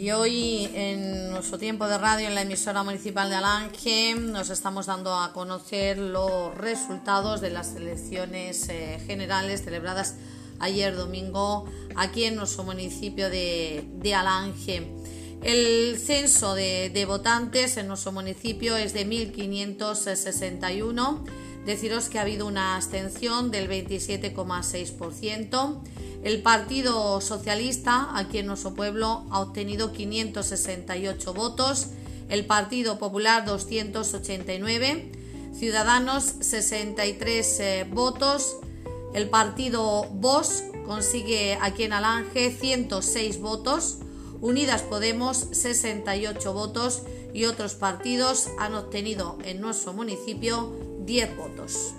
Y hoy en nuestro tiempo de radio en la emisora municipal de Alange nos estamos dando a conocer los resultados de las elecciones eh, generales celebradas ayer domingo aquí en nuestro municipio de, Alange. El censo de, de, votantes en nuestro municipio es de 1.561. Deciros que ha habido una abstención del 27,6%. El Partido Socialista, aquí en nuestro pueblo, ha obtenido 568 votos, el Partido Popular 289, Ciudadanos 63 eh, votos, el Partido VOS consigue aquí en Alange 106 votos, Unidas Podemos 68 votos. Y otros partidos han obtenido en nuestro municipio 10 votos.